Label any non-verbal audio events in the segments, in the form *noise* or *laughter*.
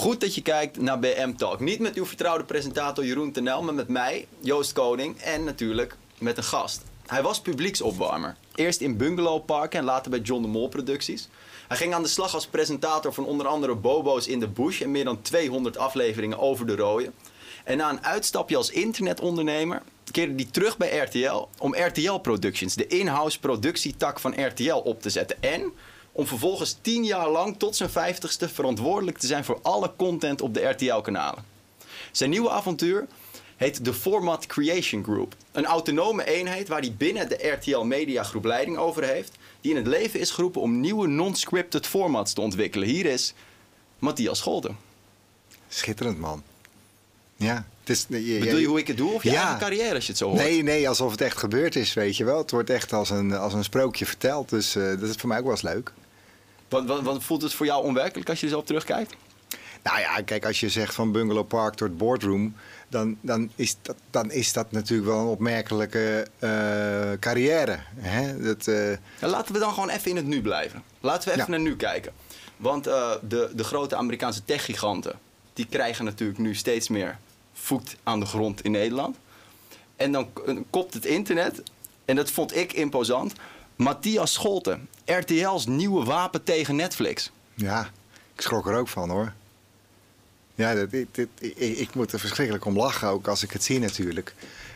Goed dat je kijkt naar BM Talk. Niet met uw vertrouwde presentator Jeroen Tenel, maar met mij, Joost Koning en natuurlijk met een gast. Hij was publieksopwarmer. Eerst in Bungalow Park en later bij John de Mol Producties. Hij ging aan de slag als presentator van onder andere Bobo's in the Bush en meer dan 200 afleveringen over de rode. En na een uitstapje als internetondernemer keerde hij terug bij RTL om RTL Productions, de in-house productietak van RTL, op te zetten. En om vervolgens tien jaar lang tot zijn vijftigste verantwoordelijk te zijn voor alle content op de RTL-kanalen. Zijn nieuwe avontuur heet de Format Creation Group. Een autonome eenheid waar hij binnen de RTL Media Groep leiding over heeft, die in het leven is geroepen om nieuwe non-scripted formats te ontwikkelen. Hier is Matthias Scholten. Schitterend, man. Ja. Het is, je, Bedoel je hoe ik het doe of je Ja. eigen carrière als je het zo hoort? Nee, nee, alsof het echt gebeurd is, weet je wel. Het wordt echt als een, als een sprookje verteld. Dus eh, dat is voor mij ook wel eens leuk. Want, want, want voelt het voor jou onwerkelijk als je er zo op terugkijkt? Nou ja, kijk, als je zegt van Bungalow Park tot Boardroom... dan, dan, is, dat, dan is dat natuurlijk wel een opmerkelijke eh, carrière. Hè? Dat, eh, Ja, laten we dan gewoon even in het nu blijven. Laten we even Ja. naar nu kijken. Want eh, de, de grote Amerikaanse techgiganten... die krijgen natuurlijk nu steeds meer voet aan de grond in Nederland. En dan kopt het internet, en dat vond ik imposant... Matthias Scholten, RTL's nieuwe wapen tegen Netflix. ja, ik schrok er ook van, hoor. Ja, dit, dit- ik, ik moet er verschrikkelijk om lachen, ook als ik het zie natuurlijk.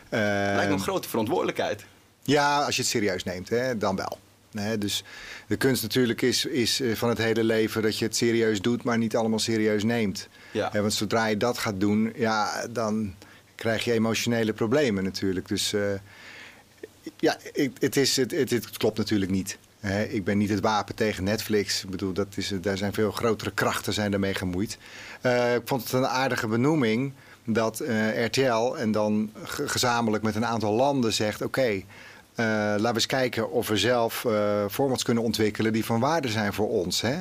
Eh, Lijkt me een grote verantwoordelijkheid. Ja, als je het serieus neemt, hè, dan wel. Nee, dus de kunst natuurlijk is, is eh, van het hele leven dat je het serieus doet, maar niet allemaal serieus neemt. Ja. Want zodra je dat gaat doen, ja, dan krijg je emotionele problemen natuurlijk. Dus eh, ja, het, is, het, het, klopt natuurlijk niet. Ik ben niet het wapen tegen Netflix. Ik bedoel, dat is, daar zijn veel grotere krachten zijn daarmee gemoeid. Eh, ik vond het een aardige benoeming dat eh, RTL en dan ge- gezamenlijk met een aantal landen zegt: oké, eh, laten we eens kijken of we zelf eh, formats kunnen ontwikkelen die van waarde zijn voor ons. Hè?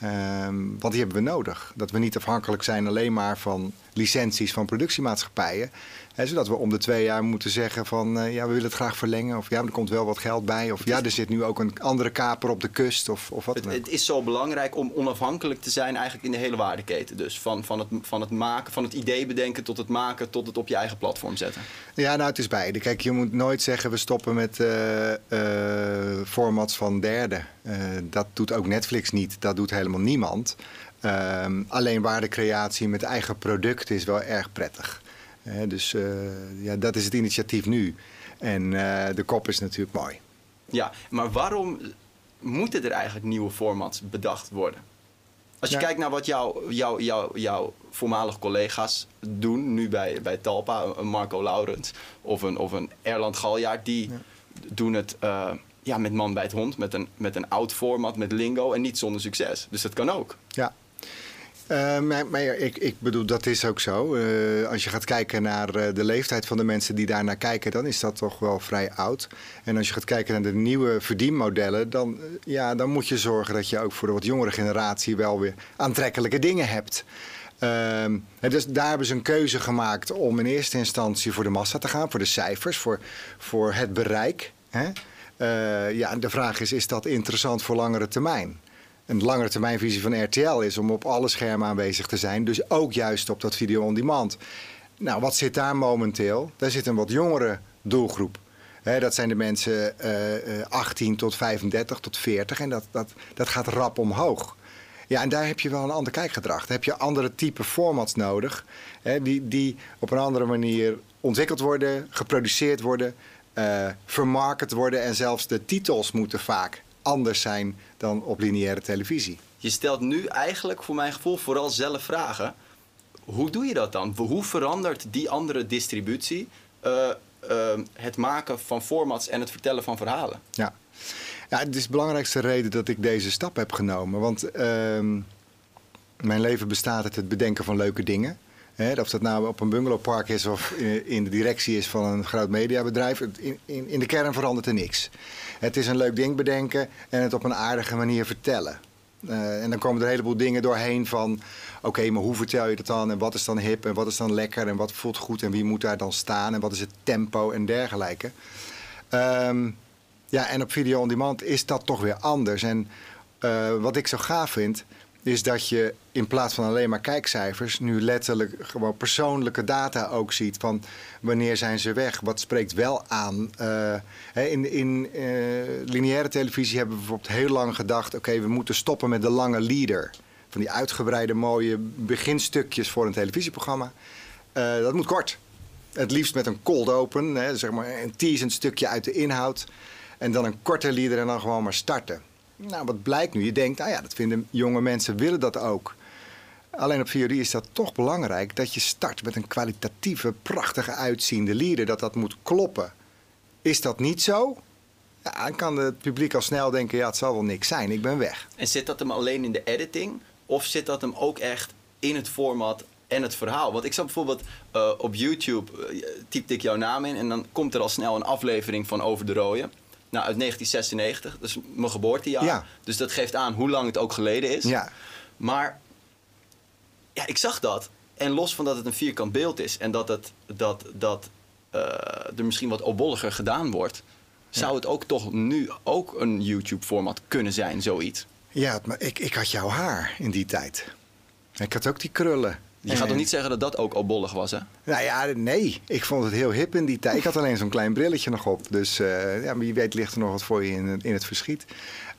Ehm, want die hebben we nodig. Dat we niet afhankelijk zijn alleen maar van licenties van productiemaatschappijen. Hè, zodat we om de twee jaar moeten zeggen van eh, ja, we willen het graag verlengen. Of ja, er komt wel wat geld bij. Of ja, er zit nu ook een andere kaper op de kust. Of, of wat Het, is zo belangrijk om onafhankelijk te zijn eigenlijk in de hele waardeketen. Dus van, van, het, van het maken, van het idee bedenken tot het maken, tot het op je eigen platform zetten. Ja, nou, het is beide. Kijk, je moet nooit zeggen we stoppen met eh, eh, formats van derden. Dat doet ook Netflix niet. Dat doet helemaal niemand. Ehm, alleen waardecreatie met eigen product is wel erg prettig. Dus eh, ja, dat is het initiatief nu. En eh, de kop is natuurlijk mooi. Ja, maar waarom moeten er eigenlijk nieuwe formats bedacht worden? Als je Ja. kijkt naar wat jouw jouw jouw jouw voormalige collega's doen, nu bij, bij Talpa, een Marco Laurens of een, of een Erland Galjaard, die doen het eh, ja, met man bij het hond, met een, met een oud format, met lingo en niet zonder succes. Dus dat kan ook. Ja. Eh, maar ik, ik bedoel, dat is ook zo. Eh, als je gaat kijken naar eh, de leeftijd van de mensen die daar naar kijken, dan is dat toch wel vrij oud. En als je gaat kijken naar de nieuwe verdienmodellen, dan, ja, dan moet je zorgen dat je ook voor de wat jongere generatie wel weer aantrekkelijke dingen hebt. Ehm, dus daar hebben ze een keuze gemaakt om in eerste instantie voor de massa te gaan, voor de cijfers, voor, voor het bereik. Hè? Ja, de vraag is, is dat interessant voor langere termijn? Een langere termijnvisie van RTL is om op alle schermen aanwezig te zijn. Dus ook juist op dat video on demand. Nou, wat zit daar momenteel? Daar zit een wat jongere doelgroep. Dat zijn de mensen eh, eh, 18 tot 35 tot 40. En dat, dat, dat gaat rap omhoog. Ja, en daar heb je wel een ander kijkgedrag. Daar heb je andere type formats nodig. Die, die op een andere manier ontwikkeld worden, geproduceerd worden, eh vermarket worden. En zelfs de titels moeten vaak anders zijn dan op lineaire televisie. Je stelt nu eigenlijk voor mijn gevoel vooral zelf vragen. Hoe doe je dat dan? Hoe verandert die andere distributie eh, eh, het maken van formats en het vertellen van verhalen? Ja. ja, het is de belangrijkste reden dat ik deze stap heb genomen. Want ehm, mijn leven bestaat uit het bedenken van leuke dingen. Hè, of dat nou op een bungalowpark is of in- de directie is van een groot mediabedrijf. In, in, in de kern verandert er niks. Het is een leuk ding bedenken en het op een aardige manier vertellen. Eh, en dan komen er een heleboel dingen doorheen van... oké, maar hoe vertel je dat dan? En wat is dan hip? En wat is dan lekker? En wat voelt goed? En wie moet daar dan staan? En wat is het tempo? En dergelijke. Ehm, ja, en op video on demand is dat toch weer anders. En eh, wat ik zo gaaf vind, is dat je in plaats van alleen maar kijkcijfers nu letterlijk gewoon persoonlijke data ook ziet van wanneer zijn ze weg, wat spreekt wel aan. Uh, in in uh, lineaire televisie hebben we bijvoorbeeld heel lang gedacht: oké, we moeten stoppen met de lange leader. Van die uitgebreide mooie beginstukjes voor een televisieprogramma. Uh, dat moet kort. Het liefst met een cold open, hè, zeg maar een teasend stukje uit de inhoud. En dan een korte leader en dan gewoon maar starten. Nou, wat blijkt nu? Je denkt, nou ja, dat vinden jonge mensen, willen dat ook. Alleen op VOD is dat toch belangrijk dat je start met een kwalitatieve, prachtige uitziende leader. Dat dat moet kloppen. Is dat niet zo? Ja, dan kan het publiek al snel denken, ja, het zal wel niks zijn, ik ben weg. En zit dat hem alleen in de editing? Of zit dat hem ook echt in het format en het verhaal? Want ik zag bijvoorbeeld uh, op YouTube, uh, typte ik jouw naam in... en dan komt er al snel een aflevering van Over de Rooien. Nou, uit 1996, dus mijn geboortejaar. Ja. Dus dat geeft aan hoe lang het ook geleden is. Ja. Maar ja, ik zag dat. En los van dat het een vierkant beeld is en dat, het, dat, dat uh, er misschien wat opbolliger gedaan wordt, zou het ook toch nu ook een YouTube-format kunnen zijn, zoiets? Ja, maar ik, ik had jouw haar in die tijd. Ik had ook die krullen. Je gaat toch niet zeggen dat dat ook opbollig was, hè? Nou ja, nee. Ik vond het heel hip in die tijd. Ik had alleen zo'n klein brilletje nog op. Dus uh, ja, maar je weet ligt er nog wat voor je in, in het verschiet.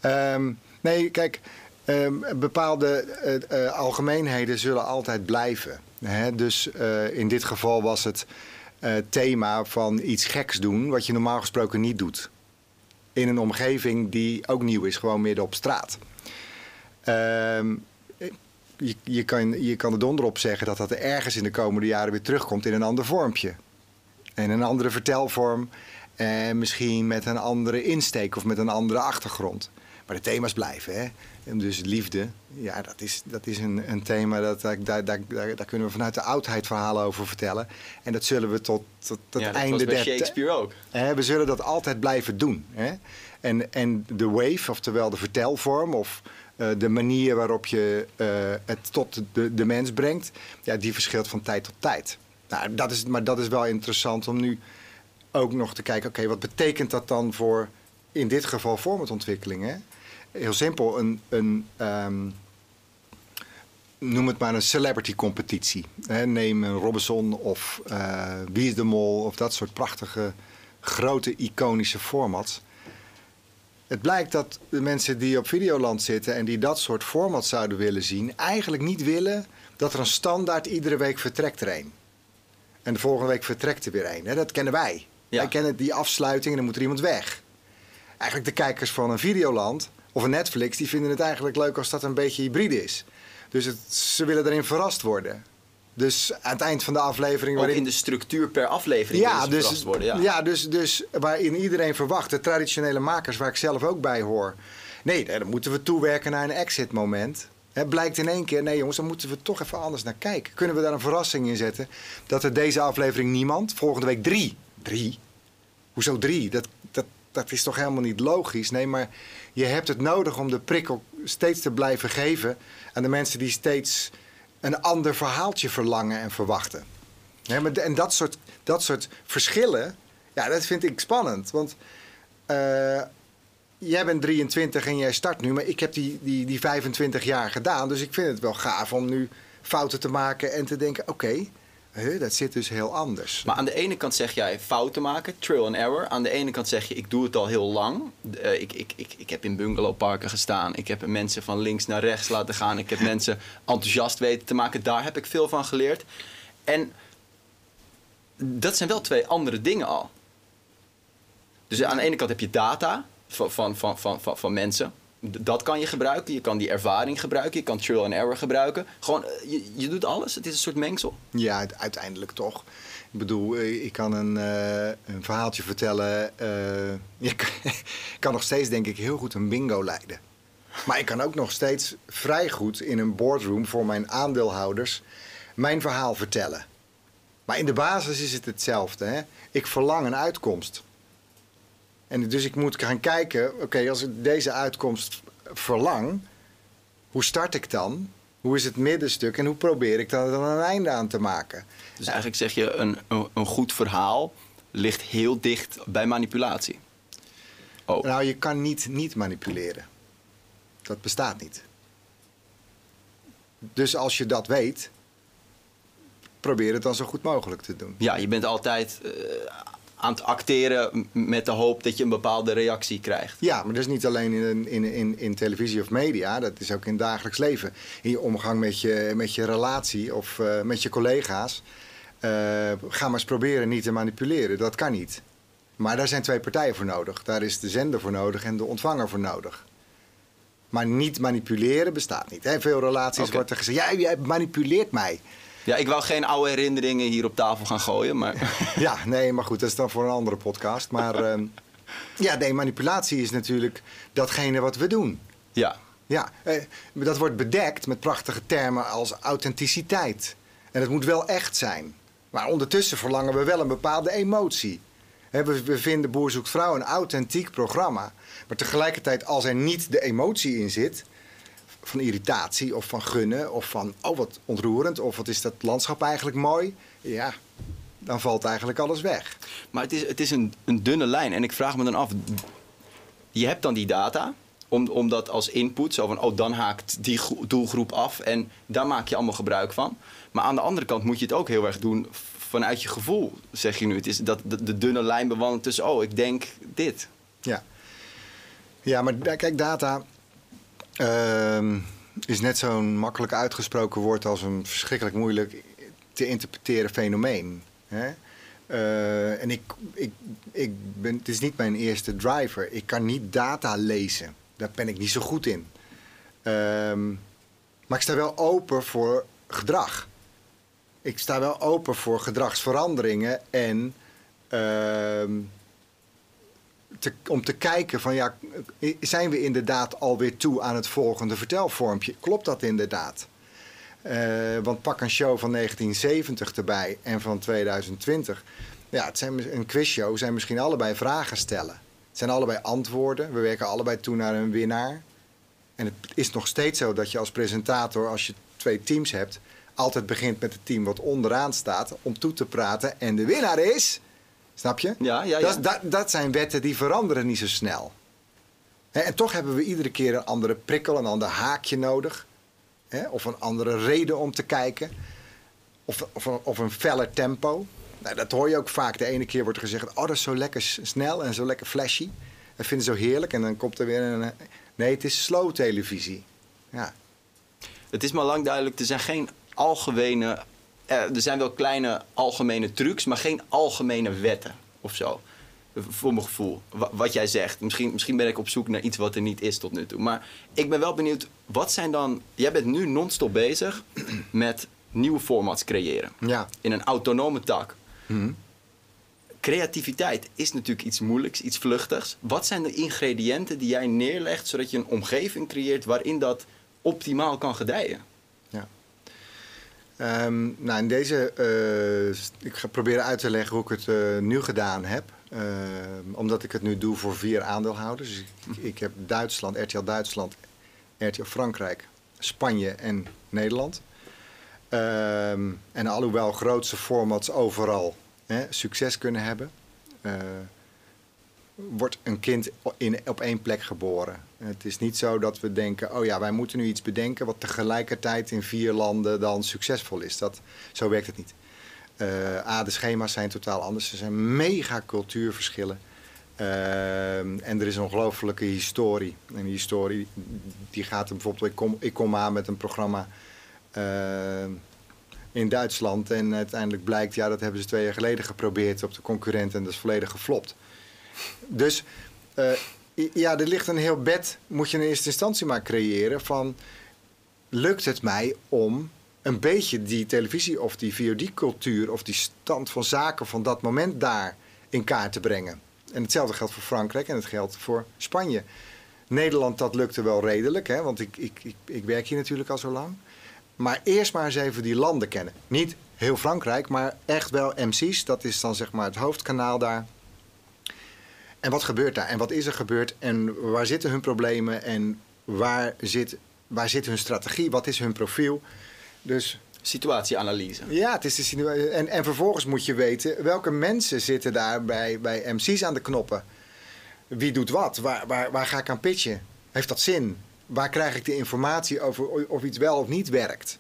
Um, nee, kijk, um, bepaalde uh, uh, algemeenheden zullen altijd blijven. Hè? Dus in dit geval was het thema van iets geks doen... wat je normaal gesproken niet doet. In een omgeving die ook nieuw is, gewoon midden op straat. Um, je, je, kan, je kan er donder op zeggen dat dat er ergens in de komende jaren weer terugkomt in een ander vormpje. In een andere vertelvorm. En misschien met een andere insteek of met een andere achtergrond. Maar de thema's blijven. Hè? En dus liefde, ja, dat is, dat is een, een thema, dat, daar, daar, daar, daar kunnen we vanuit de oudheid verhalen over vertellen. En dat zullen we tot, tot, tot ja, dat einde der Shakespeare ook. Hè, we zullen dat altijd blijven doen. Hè? En, en de wave, oftewel de vertelvorm, of uh, de manier waarop je uh, het tot de, de mens brengt, ja, die verschilt van tijd tot tijd. Nou, dat is, maar dat is wel interessant om nu ook nog te kijken, oké, wat betekent dat dan voor, in dit geval, formatontwikkeling? Hè? Heel simpel, een, een um, noem het maar een celebrity competitie. Neem een Robinson of uh, Wie de Mol of dat soort prachtige, grote, iconische formats. Het blijkt dat de mensen die op Videoland zitten en die dat soort format zouden willen zien, eigenlijk niet willen dat er een standaard iedere week vertrekt er een. En de volgende week vertrekt er weer een. Dat kennen wij. Ja. Wij kennen die afsluiting en dan moet er iemand weg. Eigenlijk de kijkers van een Videoland of een Netflix, die vinden het eigenlijk leuk als dat een beetje hybride is. Dus het, ze willen erin verrast worden. Dus aan het eind van de aflevering... Waarin... In de structuur per aflevering ja, dus, worden. Ja, ja dus, dus waarin iedereen verwacht, de traditionele makers waar ik zelf ook bij hoor... Nee, dan moeten we toewerken naar een exit moment. Het blijkt in één keer, nee jongens, dan moeten we toch even anders naar kijken. Kunnen we daar een verrassing in zetten? Dat er deze aflevering niemand, volgende week drie. Drie? Hoezo drie? Dat, dat, dat is toch helemaal niet logisch? Nee, maar je hebt het nodig om de prikkel steeds te blijven geven aan de mensen die steeds een ander verhaaltje verlangen en verwachten. Maar en dat soort, dat soort verschillen, ja, dat vind ik spannend. Want uh, jij bent 23 en jij start nu, maar ik heb die, die, die 25 jaar gedaan. Dus ik vind het wel gaaf om nu fouten te maken en te denken: oké, Huh, dat zit dus heel anders. Maar aan de ene kant zeg jij fouten maken, trial and error. Aan de ene kant zeg je, ik doe het al heel lang. Uh, ik, ik, ik, ik heb in bungalowparken gestaan. Ik heb mensen van links naar rechts laten gaan. Ik heb *laughs* mensen enthousiast weten te maken. Daar heb ik veel van geleerd. En dat zijn wel twee andere dingen al. Dus aan de ene kant heb je data van, van, van, van, van, van mensen dat kan je gebruiken. Je kan die ervaring gebruiken. Je kan trial and error gebruiken. Gewoon, eh, je, doet alles. Het is een soort mengsel. Ja, uiteindelijk toch. Ik bedoel, eh, ik kan een, uh, een verhaaltje vertellen. *laughs* Ik *laughs* kan nog steeds, denk ik, heel goed een bingo leiden. Maar ik kan ook nog steeds vrij goed in een boardroom voor mijn aandeelhouders mijn verhaal vertellen. Maar in de basis is het hetzelfde. Hè? Ik verlang een uitkomst. En dus ik moet gaan kijken, oké, als ik deze uitkomst verlang, hoe start ik dan? Hoe is het middenstuk en hoe probeer ik dan een einde aan te maken? Dus eigenlijk zeg je, een, een, goed verhaal ligt heel dicht bij manipulatie. Oh. Nou, je kan niet niet manipuleren. Dat bestaat niet. Dus als je dat weet, probeer het dan zo goed mogelijk te doen. Ja, je bent altijd eh, aan het acteren met de hoop dat je een bepaalde reactie krijgt. Ja, maar dat is niet alleen in, in, in, in televisie of media, dat is ook in het dagelijks leven. In je omgang met je, met je relatie of eh, met je collega's. Eh, ga maar eens proberen niet te manipuleren, dat kan niet. Maar daar zijn twee partijen voor nodig. Daar is de zender voor nodig en de ontvanger voor nodig. Maar niet manipuleren bestaat niet. Hè? Veel relaties Oké. wordt er gezegd, jij, jij manipuleert mij. Ja, ik wou geen oude herinneringen hier op tafel gaan gooien, maar *laughs* Ja, nee, maar goed, dat is dan voor een andere podcast. Maar ehm, ja, nee, manipulatie is natuurlijk datgene wat we doen. ja. Ja, eh, dat wordt bedekt met prachtige termen als authenticiteit. En het moet wel echt zijn. Maar ondertussen verlangen we wel een bepaalde emotie. We vinden Boer zoekt vrouw een authentiek programma. Maar tegelijkertijd, als er niet de emotie in zit... van irritatie of van gunnen of van... oh, wat ontroerend of wat is dat landschap eigenlijk mooi... ja, dan valt eigenlijk alles weg. Maar het is, het is een, een dunne lijn. En ik vraag me dan af, je hebt dan die data, om, om dat als input, zo van, oh, dan haakt die gro- doelgroep af en daar maak je allemaal gebruik van. Maar aan de andere kant moet je het ook heel erg doen vanuit je gevoel, zeg je nu. Het is dat de, de dunne lijn bewandelen tussen, oh, ik denk dit. Ja, ja maar kijk, data is net zo'n makkelijk uitgesproken woord als een verschrikkelijk moeilijk te interpreteren fenomeen. Hè? Eh, en ik, ik, ik ben, het is niet mijn eerste driver. Ik kan niet data lezen. Daar ben ik niet zo goed in. Ehm, maar ik sta wel open voor gedrag. Ik sta wel open voor gedragsveranderingen en ehm, om te kijken van ja, zijn we inderdaad alweer toe aan het volgende vertelvormpje? Klopt dat inderdaad? Eh, want pak een show van 1970 erbij en van 2020. Ja, het zijn een quizshow, zijn misschien allebei vragen stellen. Het zijn allebei antwoorden. We werken allebei toe naar een winnaar. En het is nog steeds zo dat je als presentator, als je twee teams hebt, altijd begint met het team wat onderaan staat om toe te praten. En de winnaar is. Snap je? Ja, ja, ja. Dat, dat, dat zijn wetten die veranderen niet zo snel. En toch hebben we iedere keer een andere prikkel, een ander haakje nodig. Of een andere reden om te kijken. Of, of, een- of een feller tempo. Nou, dat hoor je ook vaak. De ene keer wordt er gezegd: Oh, dat is zo lekker snel en zo lekker flashy. Dat vinden ze zo heerlijk. En dan komt er weer een. Nee, het is slow televisie. Ja. Het is maar lang duidelijk, er zijn geen algemene... eh, er zijn wel kleine algemene trucs, maar geen algemene wetten of zo. Voor mijn gevoel. Wa- Wat jij zegt. Misschien, misschien ben ik op zoek naar iets wat er niet is tot nu toe. Maar ik ben wel benieuwd, wat zijn dan... Jij bent nu non-stop bezig *clears throat* met nieuwe formats creëren. Ja. In een autonome tak. Creativiteit is natuurlijk iets moeilijks, iets vluchtigs. Wat zijn de ingrediënten die jij neerlegt zodat je een omgeving creëert waarin dat optimaal kan gedijen? Ehm, nou, in deze, eh, ik ga proberen uit te leggen hoe ik het eh, nu gedaan heb. Ehm, omdat ik het nu doe voor vier aandeelhouders. Dus ik, ik heb Duitsland, RTL Duitsland, RTL Frankrijk, Spanje en Nederland. Ehm, en alhoewel grootste formats overal hè, succes kunnen hebben, eh, wordt een kind in, op één plek geboren. Het is niet zo dat we denken, oh ja, wij moeten nu iets bedenken wat tegelijkertijd in vier landen dan succesvol is. Dat, zo werkt het niet. Eh, A, de schema's zijn totaal anders. Er zijn mega cultuurverschillen. Ehm, en er is een ongelofelijke historie. En die historie die gaat bijvoorbeeld... Ik kom, ik kom aan met een programma ehm, in Duitsland. En uiteindelijk blijkt, ja, dat hebben ze twee jaar geleden geprobeerd op de concurrent. En dat is volledig geflopt. Dus eh, ja, er ligt een heel bed, moet je in eerste instantie maar creëren van... Lukt het mij om een beetje die televisie of die VOD-cultuur... of die stand van zaken van dat moment daar in kaart te brengen? En hetzelfde geldt voor Frankrijk en het geldt voor Spanje. Nederland, dat lukte wel redelijk, hè, want ik, ik, ik, ik werk hier natuurlijk al zo lang. Maar eerst maar eens even die landen kennen. Niet heel Frankrijk, maar echt wel MC's. Dat is dan zeg maar het hoofdkanaal daar. En wat gebeurt daar? En wat is er gebeurd? En waar zitten hun problemen? En waar zit, waar zit hun strategie? Wat is hun profiel? Dus Situatieanalyse. ja, het is de situatie. En, en vervolgens moet je weten welke mensen zitten daar bij, bij MC's aan de knoppen. Wie doet wat? Waar, waar, waar ga ik aan pitchen? Heeft dat zin? waar krijg ik de informatie over of iets wel of niet werkt?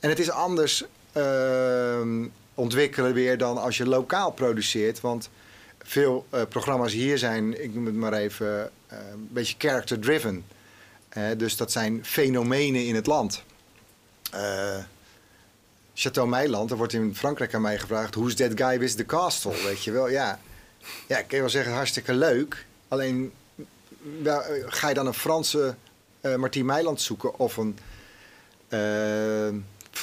En het is anders ehm, ontwikkelen weer dan als je lokaal produceert. Want veel uh, programma's hier zijn, ik noem het maar even, uh, een beetje character-driven. dus dat zijn fenomenen in het land. Chateau Meiland, er wordt in Frankrijk aan mij gevraagd... Who's that guy with the castle, weet je wel? Ja, ja ik kan wel zeggen, hartstikke leuk. Alleen, ga je dan een Franse Martien Meiland zoeken... of een,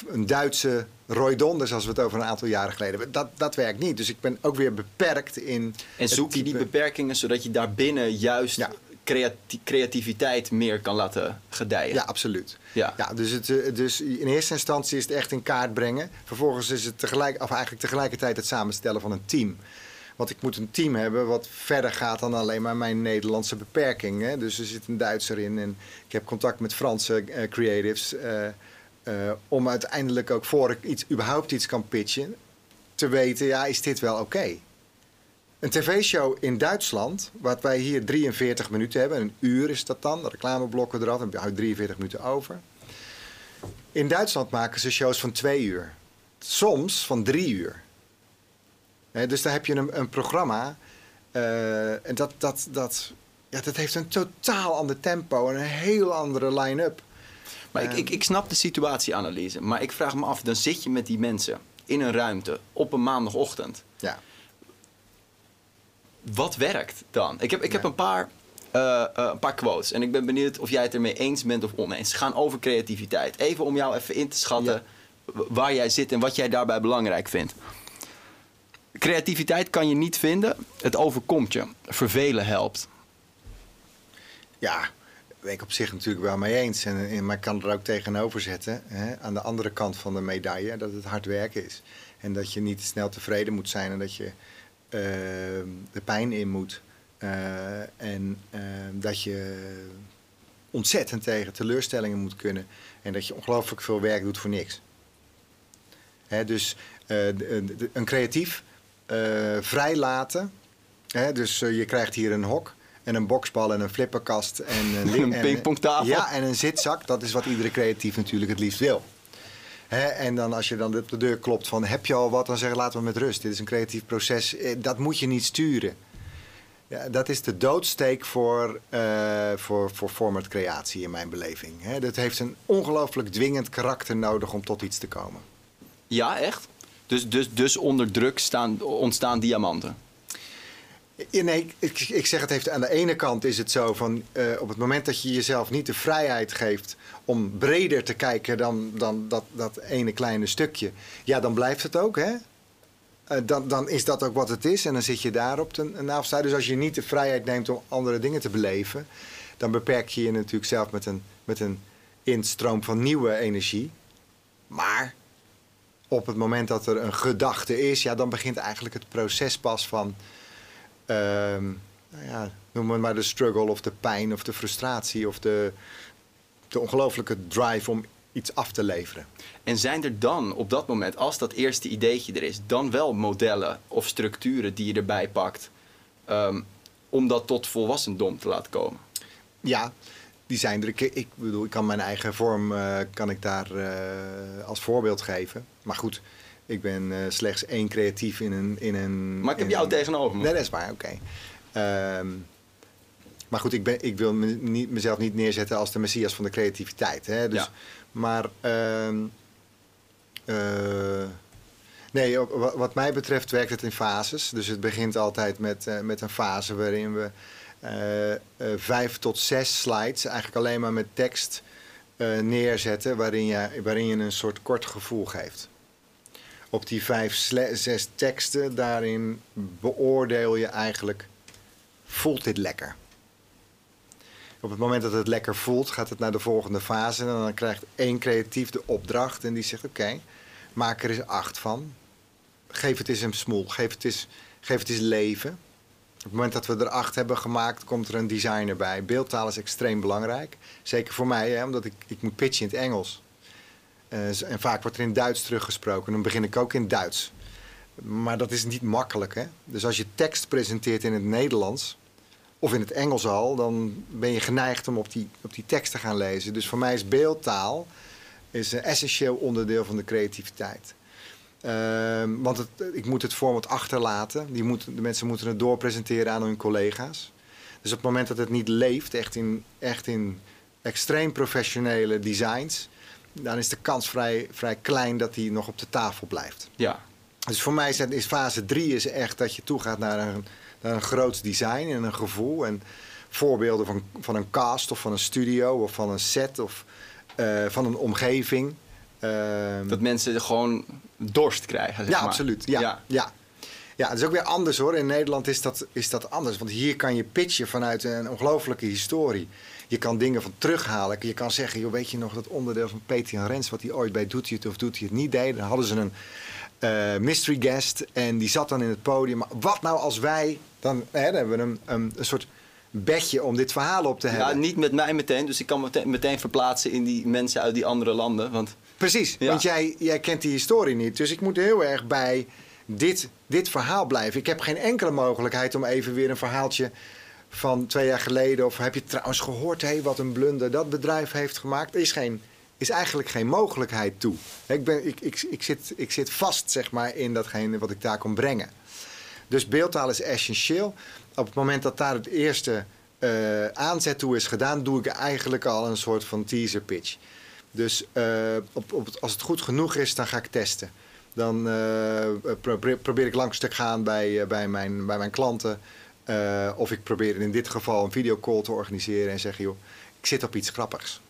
een Duitse Roy Donder, zoals we het over een aantal jaren geleden hebben. Dat, dat werkt niet. Dus ik ben ook weer beperkt in. En zoek je die beperkingen zodat je daarbinnen juist ja. creativiteit meer kan laten gedijen? Ja, absoluut. Ja. Ja, dus, het, eh, dus in eerste instantie is het echt in kaart brengen. Vervolgens is het tegelijk, of eigenlijk tegelijkertijd het samenstellen van een team. Want ik moet een team hebben wat verder gaat dan alleen maar mijn Nederlandse beperking. Hè? Dus er zit een Duitser in en ik heb contact met Franse uh, creatives. Uh, uh, om uiteindelijk ook voor ik iets, überhaupt iets kan pitchen, te weten, ja, is dit wel oké? Een tv-show in Duitsland, wat wij hier 43 minuten hebben, een uur is dat dan, reclameblokken eraf, heb je 43 minuten over. In Duitsland maken ze shows van twee uur, soms van drie uur. dus daar heb je een, een programma uh, en dat, dat, dat, ja, dat heeft een totaal ander tempo en een heel andere line-up. Maar ik, ik, ik snap de situatieanalyse. Maar ik vraag me af, dan zit je met die mensen in een ruimte op een maandagochtend. Ja. Wat werkt dan? Ik heb, ik heb een, paar, uh, een paar quotes. En ik ben benieuwd of jij het ermee eens bent of oneens. Ze gaan over creativiteit. Even om jou even in te schatten waar jij zit en wat jij daarbij belangrijk vindt. Creativiteit kan je niet vinden. Het overkomt je. Vervelen helpt. Ja, ben op zich natuurlijk wel mee eens. En, maar ik kan er ook tegenover zetten, hè, aan de andere kant van de medaille, dat het hard werken is. En dat je niet snel tevreden moet zijn en dat je uh, de pijn in moet. Uh, en uh, dat je ontzettend tegen teleurstellingen moet kunnen. En dat je ongelooflijk veel werk doet voor niks. Hè, dus een creatief vrijlaten. Hè, dus je krijgt hier een hok en een boksbal en een flipperkast. En een, *laughs* een pingpongtafel. Ja, en een zitzak. Dat is wat iedere creatief natuurlijk het liefst wil. en dan als je dan op de deur klopt van heb je al wat, dan zeg laten we met rust. Dit is een creatief proces. Eh, dat moet je niet sturen. Ja, dat is de doodsteek voor, uh, voor, voor formatcreatie in mijn beleving. He, dat heeft een ongelooflijk dwingend karakter nodig om tot iets te komen. Ja, echt? Dus, dus, dus onder druk staan, ontstaan diamanten? Nee, ik, zeg het heeft aan de ene kant is het zo van uh, op het moment dat je jezelf niet de vrijheid geeft om breder te kijken dan, dan dat, dat ene kleine stukje, ja, dan blijft het ook, hè? Uh, dan, dan is dat ook wat het is en dan zit je daar op een. Dus als je niet de vrijheid neemt om andere dingen te beleven, dan beperk je je natuurlijk zelf met een, met een instroom van nieuwe energie. Maar op het moment dat er een gedachte is, ja, dan begint eigenlijk het proces pas van nou ja, noem het maar de struggle of de pijn of de frustratie of de, de ongelooflijke drive om iets af te leveren. En zijn er dan op dat moment, als dat eerste ideetje er is, dan wel modellen of structuren die je erbij pakt um, om dat tot volwassendom te laten komen? Ja, die zijn er. Ik, ik bedoel, ik kan mijn eigen vorm uh, kan ik daar uh, als voorbeeld geven. Maar goed, ik ben uh, slechts één creatief in een... In een maar ik heb jou tegenover me. Nee, dat is waar, oké. Okay. Um, maar goed, ik, ben, ik wil me niet, mezelf niet neerzetten als de messias van de creativiteit. Hè? Dus, ja. Maar... Um, uh, nee, wat, wat, mij betreft werkt het in fases. Dus het begint altijd met, uh, met een fase waarin we vijf tot zes slides... eigenlijk alleen maar met tekst neerzetten... Waarin je, waarin je een soort kort gevoel geeft op die vijf, zes teksten, daarin beoordeel je eigenlijk, voelt dit lekker? Op het moment dat het lekker voelt, gaat het naar de volgende fase. En dan krijgt één creatief de opdracht en die zegt: Oké, maak er eens acht van. Geef het eens een smoel, geef het eens, geef het eens leven. Op het moment dat we er acht hebben gemaakt, komt er een designer bij. Beeldtaal is extreem belangrijk. Zeker voor mij, hè, omdat ik, ik moet pitchen in het Engels. Uh, en vaak wordt er in Duits teruggesproken. Dan begin ik ook in Duits. Maar dat is niet makkelijk. Hè? Dus als je tekst presenteert in het Nederlands, of in het Engels al, dan ben je geneigd om op die, op die tekst te gaan lezen. Dus voor mij is beeldtaal is een essentieel onderdeel van de creativiteit. Ehm, want het, ik moet het format achterlaten. Die moeten, de mensen moeten het doorpresenteren aan hun collega's. Dus op het moment dat het niet leeft, echt in, echt in extreem professionele designs, dan is de kans vrij, vrij klein dat die nog op de tafel blijft. Ja. Dus voor mij is, is fase 3 is echt dat je toegaat naar een, naar een groot design en een gevoel. En voorbeelden van, van een cast of van een studio of van een set of uh, van een omgeving. Uh, dat mensen gewoon dorst krijgen. Zeg ja, maar. absoluut. Ja, ja. ja. Ja, het is ook weer anders hoor. In Nederland is dat, is dat anders. Want hier kan je pitchen vanuit een ongelofelijke historie. Je kan dingen van terughalen. Je kan zeggen, joh, weet je nog dat onderdeel van Peter en Rens... wat hij ooit bij Doet hij het of Doet hij het niet deed? Dan hadden ze een uh, mystery guest en die zat dan in het podium. Maar wat nou als wij... Dan, hè, dan hebben we een, een, een soort bedje om dit verhaal op te hebben. Ja, niet met mij meteen. Dus ik kan me meteen verplaatsen in die mensen uit die andere landen. Want... Precies, ja. want jij, jij kent die historie niet. Dus ik moet heel erg bij dit, dit verhaal blijven. Ik heb geen enkele mogelijkheid om even weer een verhaaltje van twee jaar geleden. Of heb je trouwens gehoord hey, wat een blunder dat bedrijf heeft gemaakt? Er is, geen, is eigenlijk geen mogelijkheid toe. Ik, ben, ik, ik, ik, zit, ik zit vast zeg maar, in datgene wat ik daar kon brengen. Dus beeldtaal is essentieel. Op het moment dat daar het eerste uh, aanzet toe is gedaan, doe ik eigenlijk al een soort van teaser pitch. Dus uh, op, op, als het goed genoeg is, dan ga ik testen. Dan probeer, probeer, ik langs te gaan bij, bij, mijn, bij mijn klanten. Of ik probeer in dit geval een videocall te organiseren en zeggen: joh, ik zit op iets grappigs.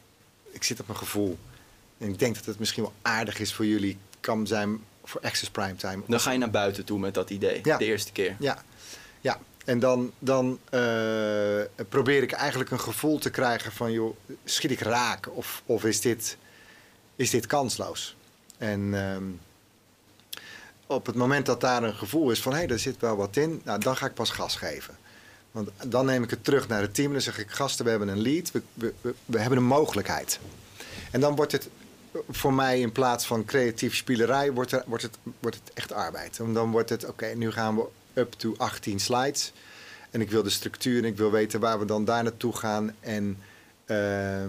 Ik zit op een gevoel. En ik denk dat het misschien wel aardig is voor jullie. Kan zijn voor Access Prime Time. Dan ga je naar buiten toe met dat idee, ja. de eerste keer. Ja, ja. En dan, dan uh, probeer ik eigenlijk een gevoel te krijgen van, joh, schiet ik raak of, of is, dit, is dit kansloos? En um, op het moment dat daar een gevoel is van, hé, hey, daar zit wel wat in, nou, dan ga ik pas gas geven. Want dan neem ik het terug naar het team. Dan zeg ik, gasten, we hebben een lead, we, we, we, hebben een mogelijkheid. En dan wordt het voor mij in plaats van creatief spielerij, wordt, wordt, het, wordt het echt arbeid. En dan wordt het, oké, nu gaan we up to 18 slides. En ik wil de structuur en ik wil weten waar we dan daar naartoe gaan. En uh,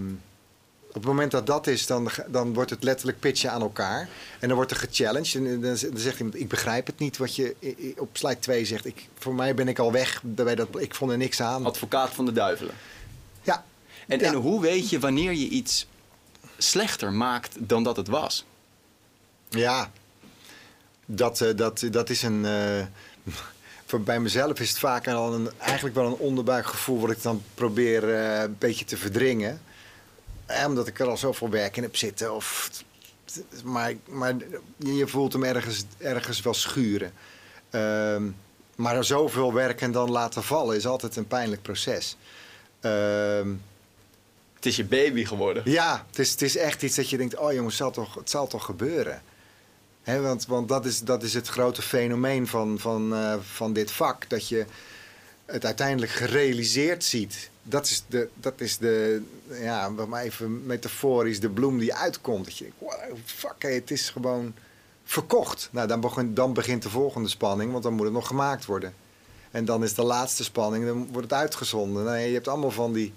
op het moment dat dat is, dan, dan wordt het letterlijk pitchen aan elkaar. En dan wordt er gechallenged. En dan, zegt iemand, ik begrijp het niet wat je op slide 2 zegt. Ik, voor mij ben ik al weg. Bij dat, ik vond er niks aan. Advocaat van de duivelen. Ja. En, ja. en hoe weet je wanneer je iets slechter maakt dan dat het was? Ja, dat, uh, dat, dat is een... Uh, *laughs* voor bij mezelf is het vaak al een, eigenlijk wel een onderbuikgevoel... wat ik dan probeer uh, een beetje te verdringen. Eh, omdat ik er al zoveel werk in heb zitten. Of, maar, maar je voelt hem ergens, ergens wel schuren. Uh, maar er zoveel werk en dan laten vallen is altijd een pijnlijk proces. Uh, het is je baby geworden. Ja, het is, het is echt iets dat je denkt: oh jongens, het zal toch, het zal toch gebeuren. He, want want dat, is, dat is het grote fenomeen van, van, uh, van dit vak. Dat je het uiteindelijk gerealiseerd ziet. Dat is de, dat is de ja, maar even metaforisch, de bloem die uitkomt. Dat je denkt: wow, fuck, hey, het is gewoon verkocht. Nou, dan begint, dan begint de volgende spanning, want dan moet het nog gemaakt worden. En dan is de laatste spanning, dan wordt het uitgezonden. Nou, je hebt allemaal van die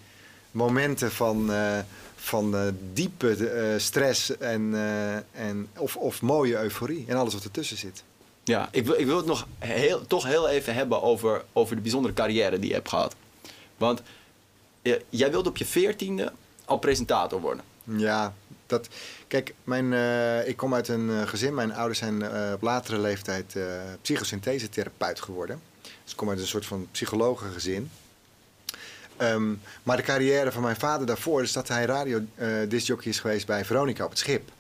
momenten van, uh, van uh, diepe uh, stress en, en, of, of mooie euforie en alles wat ertussen zit. Ja, ik wil, ik wil het nog heel, toch heel even hebben over, over de bijzondere carrière die je hebt gehad. Want jij wilde op je veertiende al presentator worden. Ja, dat, kijk, mijn, ik kom uit een gezin. Mijn ouders zijn op latere leeftijd psychosynthese-therapeut geworden. Dus ik kom uit een soort van psychologengezin. Um, maar de carrière van mijn vader daarvoor is dat hij uh, is geweest bij Veronica op het schip.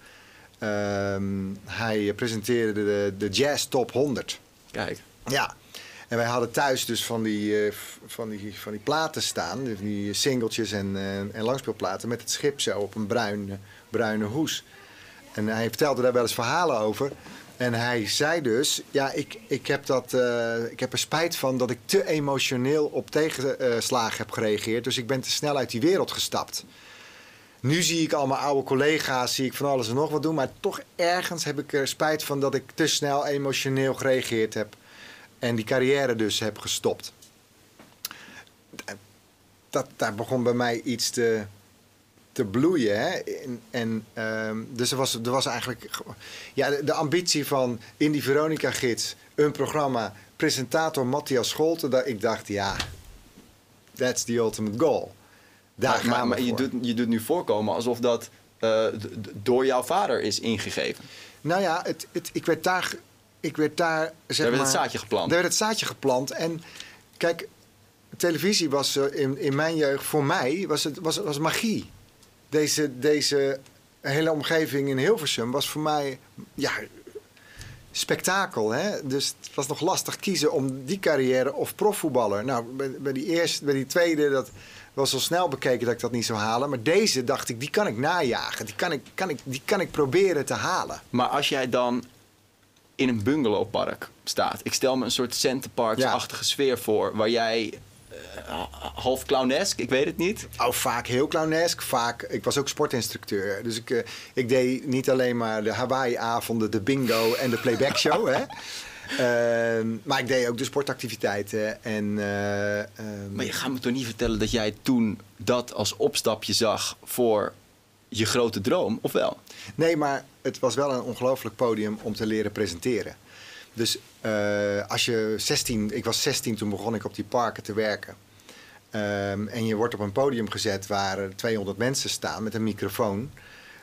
Um, hij presenteerde de, de Jazz Top 100. Kijk. Ja. En wij hadden thuis dus van die, uh, van die, van die platen staan, die singeltjes en, uh, en langspeelplaten met het schip zo op een bruin, bruine hoes. En hij vertelde daar wel eens verhalen over. En hij zei dus, ja, ik, ik, heb dat, uh, ik heb er spijt van dat ik te emotioneel op tegenslagen heb gereageerd. Dus ik ben te snel uit die wereld gestapt. Nu zie ik al mijn oude collega's, zie ik van alles en nog wat doen. Maar toch ergens heb ik er spijt van dat ik te snel emotioneel gereageerd heb. En die carrière dus heb gestopt. dat, daar begon bij mij iets te, te bloeien. Hè? En, ehm, dus er was, er was eigenlijk ja, de, de ambitie van in die Veronica-gids een programma, presentator Matthias Scholten. Dat ik dacht, ja, that's the ultimate goal. Daar maar je, doet, je doet nu voorkomen alsof dat eh, door jouw vader is ingegeven. Nou ja, het, het, ik werd daar, ik werd daar zeg Daar werd maar, het zaadje geplant. Daar werd het zaadje geplant. En kijk, televisie was eh, in, in mijn jeugd, voor mij, was het was, was magie. Deze, deze hele omgeving in Hilversum was voor mij, ja, spektakel. Hè? Dus het was nog lastig kiezen om die carrière of profvoetballer. Nou, bij, bij die eerste, bij die tweede, dat was al snel bekeken dat ik dat niet zou halen. Maar deze dacht ik, die kan ik najagen. Die kan ik, kan ik, die kan ik proberen te halen. Maar als jij dan in een bungalowpark staat. Ik stel me een soort Centerparks-achtige sfeer voor. Waar jij eh, half clownesk, ik weet het niet. Oh, vaak heel clownesk. Vaak, ik was ook sportinstructeur. Dus ik, eh, ik deed niet alleen maar de Hawaii-avonden, de bingo en de playback show. hè. Ehm, maar ik deed ook de sportactiviteiten. En, eh, ehm, Maar je gaat me toch niet vertellen dat jij toen dat als opstapje zag voor je grote droom, of wel? Nee, maar het was wel een ongelooflijk podium om te leren presenteren. Dus eh, als je 16, ik was 16 toen begon ik op die parken te werken. Ehm, en je wordt op een podium gezet waar er 200 mensen staan met een microfoon.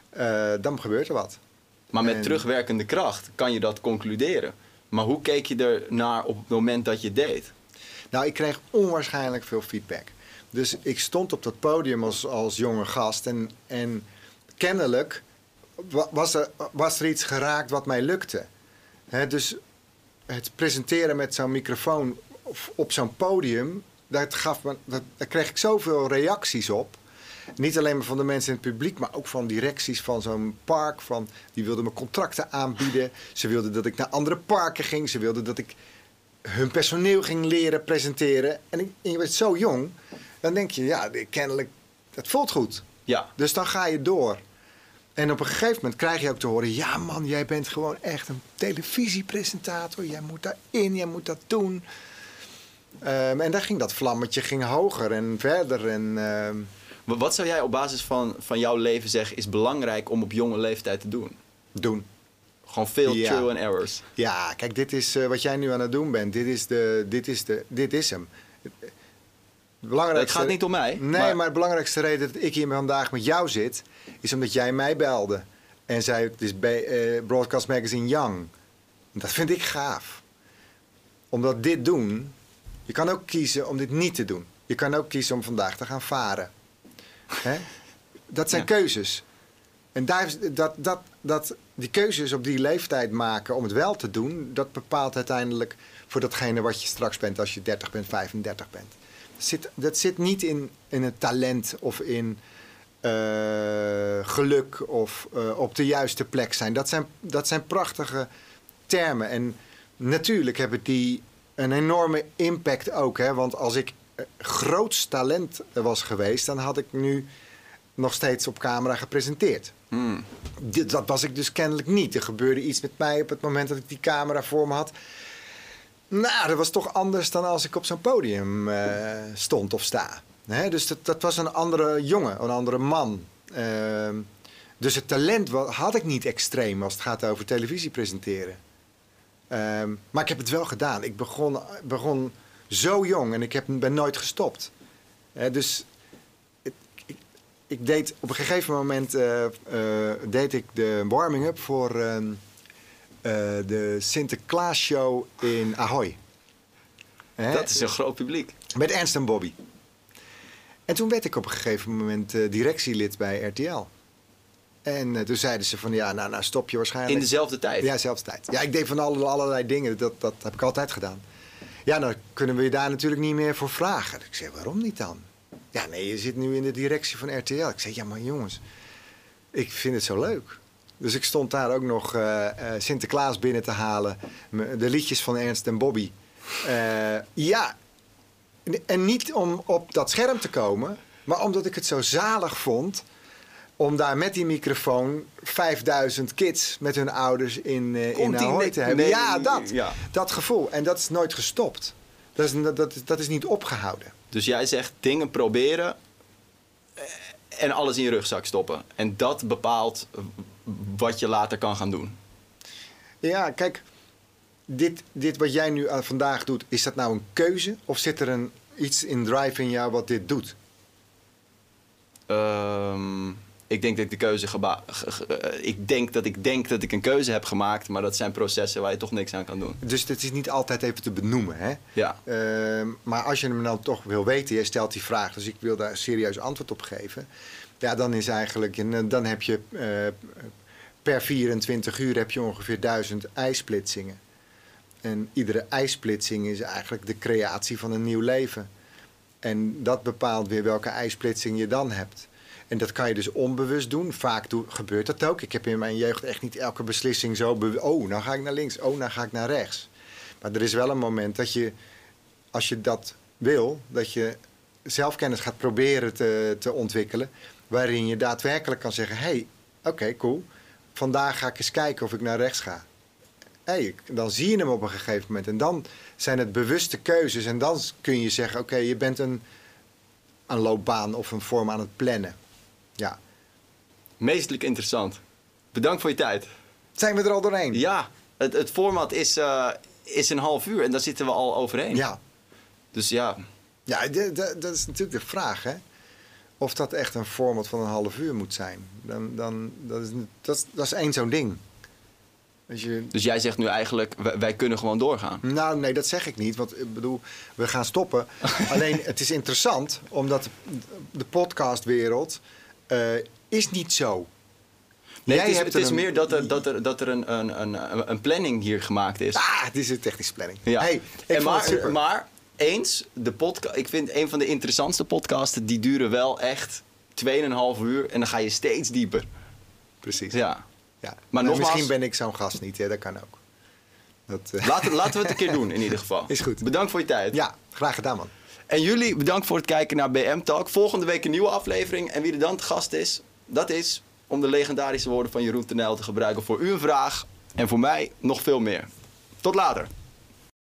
eh, dan gebeurt er wat. Maar met En- terugwerkende kracht kan je dat concluderen. Maar hoe keek je er naar op het moment dat je deed? Nou, ik kreeg onwaarschijnlijk veel feedback. Dus ik stond op dat podium als, als jonge gast. En, en kennelijk wa- was er, was iets geraakt wat mij lukte. Dus het presenteren met zo'n microfoon op, op zo'n podium, dat gaf me, dat, daar kreeg ik zoveel reacties op. Niet alleen maar van de mensen in het publiek, maar ook van directies van zo'n park. Van, die wilden me contracten aanbieden. Ze wilden dat ik naar andere parken ging. Ze wilden dat ik hun personeel ging leren presenteren. En, ik, en je bent zo jong, dan denk je, ja, kennelijk, dat voelt goed. Ja, Dus dan ga je door. En op een gegeven moment krijg je ook te horen: ja, man, jij bent gewoon echt een televisiepresentator. Jij moet daarin, jij moet dat doen. Ehm, en daar ging dat vlammetje ging hoger en verder. En, ehm, wat zou jij op basis van, van jouw leven zeggen is belangrijk om op jonge leeftijd te doen? doen. Gewoon veel Ja. trial and errors. Ja, kijk, dit is eh, wat jij nu aan het doen bent. Dit is, de, dit is, de, dit is hem. Het gaat niet om mij, Nee, maar... maar- de belangrijkste reden dat ik hier vandaag met jou zit... is omdat jij mij belde. En zei, het is bij eh, Broadcast Magazine Young. Dat vind ik gaaf. Omdat dit doen... Je kan ook kiezen om dit niet te doen. Je kan ook kiezen om vandaag te gaan varen. Hè? Dat zijn Ja. keuzes. En daar, dat, dat, dat, die keuzes op die leeftijd maken om het wel te doen, dat bepaalt uiteindelijk voor datgene wat je straks bent als je 30 bent, 35 bent. Dat zit, dat zit niet in, in het talent of in eh, geluk of eh, op de juiste plek zijn. Dat zijn, dat zijn prachtige termen. En natuurlijk hebben die een enorme impact ook. Hè? Want als ik groots talent was geweest, dan had ik nu nog steeds op camera gepresenteerd. Hmm. Dat was ik dus kennelijk niet. Er gebeurde iets met mij op het moment dat ik die camera voor me had. Nou, dat was toch anders dan als ik op zo'n podium eh, stond of sta. Dus dat, dat was een andere jongen, een andere man. Ehm, dus het talent had ik niet extreem als het gaat over televisie presenteren. Ehm, maar ik heb het wel gedaan. Ik begon, begon zo jong en ik heb, ben nooit gestopt. Hè, dus ik, ik deed op een gegeven moment eh, eh, deed ik de warming-up voor ehm, eh, de Sinterklaas show in Ahoy. Hè? Dat is een groot publiek. Met Ernst en Bobby. En toen werd ik op een gegeven moment directielid bij RTL. En toen zeiden ze van ja, nou, nou stop je waarschijnlijk. In dezelfde tijd. Ja, zelfs tijd. Ja, ik deed van alle, allerlei dingen. Dat, dat heb ik altijd gedaan. Ja, dan kunnen we je daar natuurlijk niet meer voor vragen. Ik zei, waarom niet dan? Ja, nee, je zit nu in de directie van RTL. Ik zei, ja, maar jongens, ik vind het zo leuk. Dus ik stond daar ook nog eh, eh, Sinterklaas binnen te halen. De liedjes van Ernst en Bobby. Eh, ja, en niet om op dat scherm te komen, maar omdat ik het zo zalig vond om daar met die microfoon 5000 kids met hun ouders in, eh in Ahoy te hebben. nee, ja, dat. ja. Dat gevoel. En dat is nooit gestopt. Dat is, dat, dat, dat is niet opgehouden. Dus jij zegt dingen proberen eh, en alles in je rugzak stoppen. En dat bepaalt wat je later kan gaan doen. Ja, kijk, dit, dit wat jij nu aan vandaag doet, is dat nou een keuze? Of zit er een, iets in drive in jou wat dit doet? Ehm, ik denk dat ik de keuze geba- ge- ge- eh, ik denk dat ik denk dat ik een keuze heb gemaakt, maar dat zijn processen waar je toch niks aan kan doen. Dus dit is niet altijd even te benoemen, hè? Ja. Ehm, maar als je hem dan toch wil weten, jij stelt die vraag, dus ik wil daar serieus antwoord op geven. Ja, dan is eigenlijk, en dan heb je eh, per 24 uur heb je ongeveer 1000 ijsplitsingen. En iedere ijsplitsing is eigenlijk de creatie van een nieuw leven. En dat bepaalt weer welke ijsplitsing je dan hebt. En dat kan je dus onbewust doen. Vaak gebeurt dat ook. Ik heb in mijn jeugd echt niet elke beslissing zo... oh, nou ga ik naar links. Oh, nou ga ik naar rechts. Maar er is wel een moment dat je, als je dat wil... dat je zelfkennis gaat proberen te, te ontwikkelen... waarin je daadwerkelijk kan zeggen... hey, oké, cool. Vandaag ga ik eens kijken of ik naar rechts ga. Hey, dan zie je hem op een gegeven moment. En dan zijn het bewuste keuzes. En dan kun je zeggen: oké, je bent een, een loopbaan of een vorm aan het plannen. Ja. Meestelijk interessant. Bedankt voor je tijd. Zijn we er al doorheen? Ja, het, het format is, eh, is een half uur en daar zitten we al overheen. Ja, Dus ja, ja dat is natuurlijk de vraag, hè? Of dat echt een format van een half uur moet zijn. Dan, dan, dat, is, dat, is, dat is één zo'n ding. Je, dus jij zegt nu eigenlijk, wij, wij kunnen gewoon doorgaan. Nou, nee, dat zeg ik niet. Want ik bedoel, we gaan stoppen. *laughs* Alleen, het is interessant, omdat de podcastwereld is niet zo. Nee, Jij het is, hebt het is er een- meer dat er, dat er, dat er een, een, een, een planning hier gemaakt is. Ah, het is een technische planning. Ja. Hey, ik en maar, maar eens, de podcast, ik vind een van de interessantste podcasten, die duren wel echt 2,5 uur en dan ga je steeds dieper. Precies. Ja. Ja. Maar nogmaals- Misschien ben ik zo'n gast niet, hè? dat kan ook. Dat, eh, Laten, laten we het een keer *laughs* doen in ieder geval. Is goed. Bedankt voor je tijd. ja, graag gedaan, man. En jullie bedankt voor het kijken naar BM Talk. Volgende week een nieuwe aflevering. En wie er dan te gast is, dat is om de legendarische woorden van Jeroen Tenel te gebruiken voor u een vraag. En voor mij nog veel meer. Tot later.